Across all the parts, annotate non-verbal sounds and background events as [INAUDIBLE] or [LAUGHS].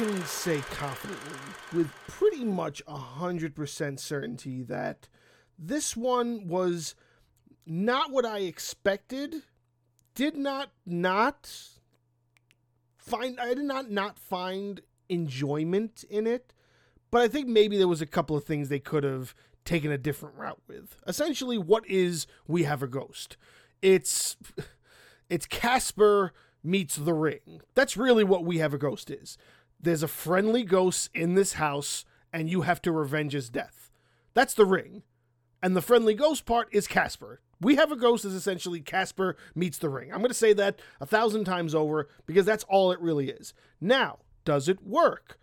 can say confidently, with pretty much 100% certainty, that this one was not what I expected. Did not not find I did not not find enjoyment in it, but I think maybe there was a couple of things they could have taken a different route with. Essentially, what is We Have a Ghost? It's it's Casper meets the ring. That's really what We Have a Ghost is. There's a friendly ghost in this house and you have to revenge his death. That's the ring. And the friendly ghost part is Casper. We Have a Ghost is essentially Casper meets the ring. I'm going to say that a thousand times over because that's all it really is. Now, does it work?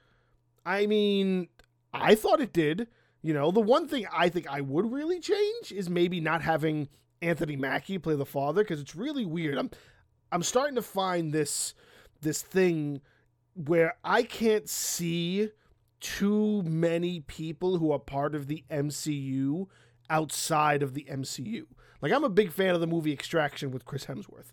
I mean, I thought it did. You know, the one thing I think I would really change is maybe not having Anthony Mackie play the father because it's really weird. I'm I'm starting to find this this thing where I can't see too many people who are part of the MCU outside of the MCU. Like I'm a big fan of the movie Extraction with Chris Hemsworth.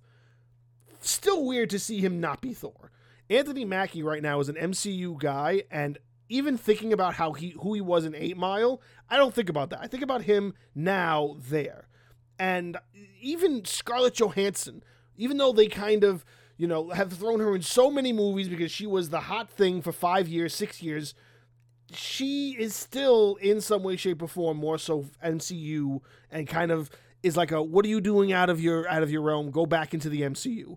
Still weird to see him not be Thor. Anthony Mackie right now is an MCU guy and even thinking about how he who he was in 8 Mile, I don't think about that. I think about him now there. And even Scarlett Johansson, even though they kind of, you know, have thrown her in so many movies because she was the hot thing for 5 years, 6 years, she is still in some way shape or form more so MCU and kind of is like a what are you doing out of your out of your realm go back into the MCU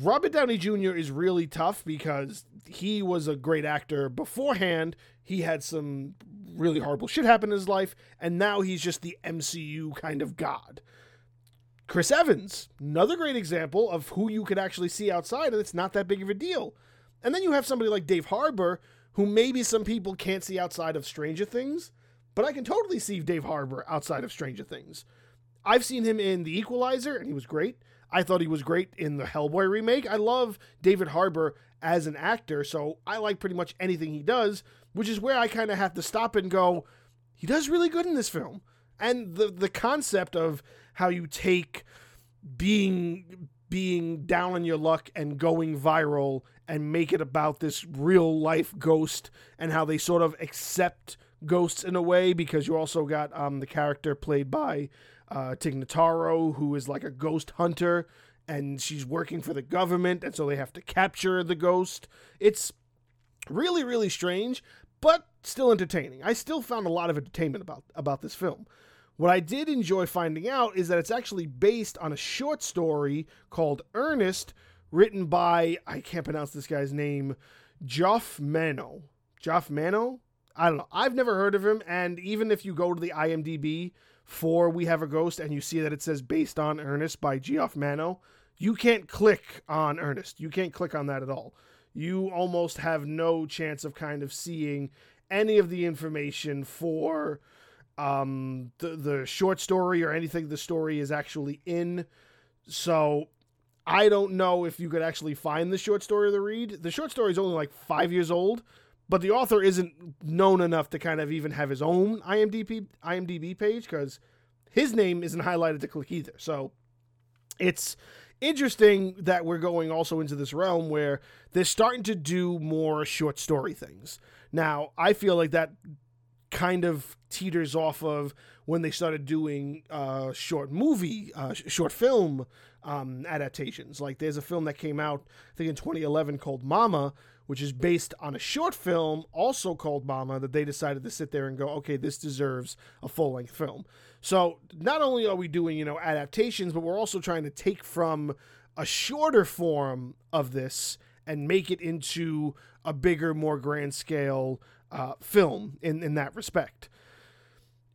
Robert Downey Jr. is really tough because he was a great actor beforehand. He had some really horrible shit happen in his life, and now he's just the MCU kind of god. Chris Evans, another great example of who you could actually see outside, and it's not that big of a deal. And then you have somebody like Dave Harbour, who maybe some people can't see outside of Stranger Things, but I can totally see Dave Harbour outside of Stranger Things. I've seen him in The Equalizer, and he was great. I thought he was great in the Hellboy remake. I love David Harbour as an actor, so I like pretty much anything he does, which is where I kind of have to stop and go, he does really good in this film. And the the concept of how you take being being down on your luck and going viral and make it about this real life ghost and how they sort of accept ghosts in a way because you also got um, the character played by uh, Tig Notaro, who is like a ghost hunter, and she's working for the government, and so they have to capture the ghost. It's really, really strange, but still entertaining. I still found a lot of entertainment about about this film. What I did enjoy finding out is that it's actually based on a short story called Ernest, written by I can't pronounce this guy's name, Geoff Manaugh. Geoff Manaugh? I don't know. I've never heard of him, and even if you go to the IMDb for We Have a Ghost and you see that it says based on Ernest by Geoff Manaugh, you can't click on Ernest. You can't click on that at all. You almost have no chance of kind of seeing any of the information for um, the, the short story or anything the story is actually in. So I don't know if you could actually find the short story to read. The short story is only like five years old, but the author isn't known enough to kind of even have his own IMDb IMDb page because his name isn't highlighted to click either. So it's interesting that we're going also into this realm where they're starting to do more short story things. Now, I feel like that kind of teeters off of when they started doing uh, short movie, uh, short film um, adaptations. Like there's a film that came out, I think in 2011 called Mama, which is based on a short film also called Mama that they decided to sit there and go, okay, this deserves a full length film. So not only are we doing, you know, adaptations, but we're also trying to take from a shorter form of this and make it into a bigger, more grand scale uh, film in, in that respect.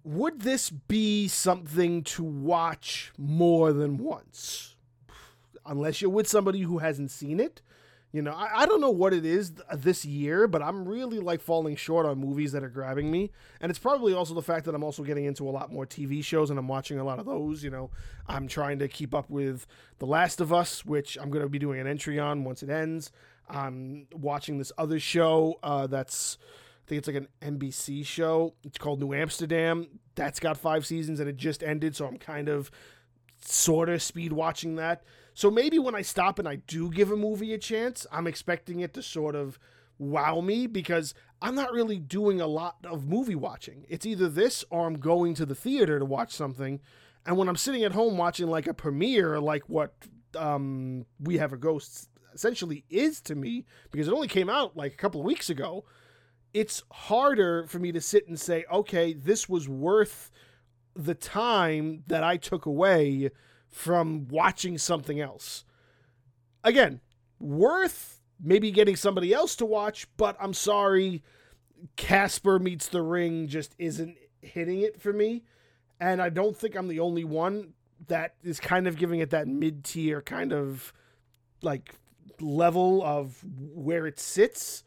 Would this be something to watch more than once? Unless you're with somebody who hasn't seen it, you know, I, I don't know what it is th- this year, but I'm really like falling short on movies that are grabbing me. And it's probably also the fact that I'm also getting into a lot more TV shows and I'm watching a lot of those. You know, I'm trying to keep up with The Last of Us, which I'm going to be doing an entry on once it ends. I'm watching this other show uh, that's, think it's like an NBC show. It's called New Amsterdam. That's got five seasons and it just ended. So I'm kind of sort of speed watching that. So maybe when I stop and I do give a movie a chance, I'm expecting it to sort of wow me because I'm not really doing a lot of movie watching. It's either this or I'm going to the theater to watch something. And when I'm sitting at home watching like a premiere, like what um, We Have a Ghost essentially is to me, because it only came out like a couple of weeks ago, it's harder for me to sit and say, okay, this was worth the time that I took away from watching something else. Again, worth maybe getting somebody else to watch, but I'm sorry, Casper meets the ring just isn't hitting it for me. And I don't think I'm the only one that is kind of giving it that mid tier kind of like level of where it sits.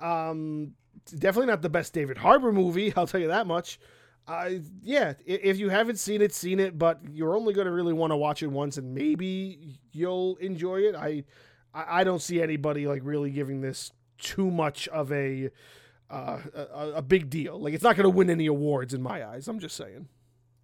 Um, definitely not the best David Harbour movie, [LAUGHS] I'll tell you that much. Uh, yeah, if you haven't seen it, seen it, but you're only going to really want to watch it once, and maybe you'll enjoy it. I, I don't see anybody like really giving this too much of a, uh, a, a big deal. Like it's not going to win any awards in my eyes. I'm just saying.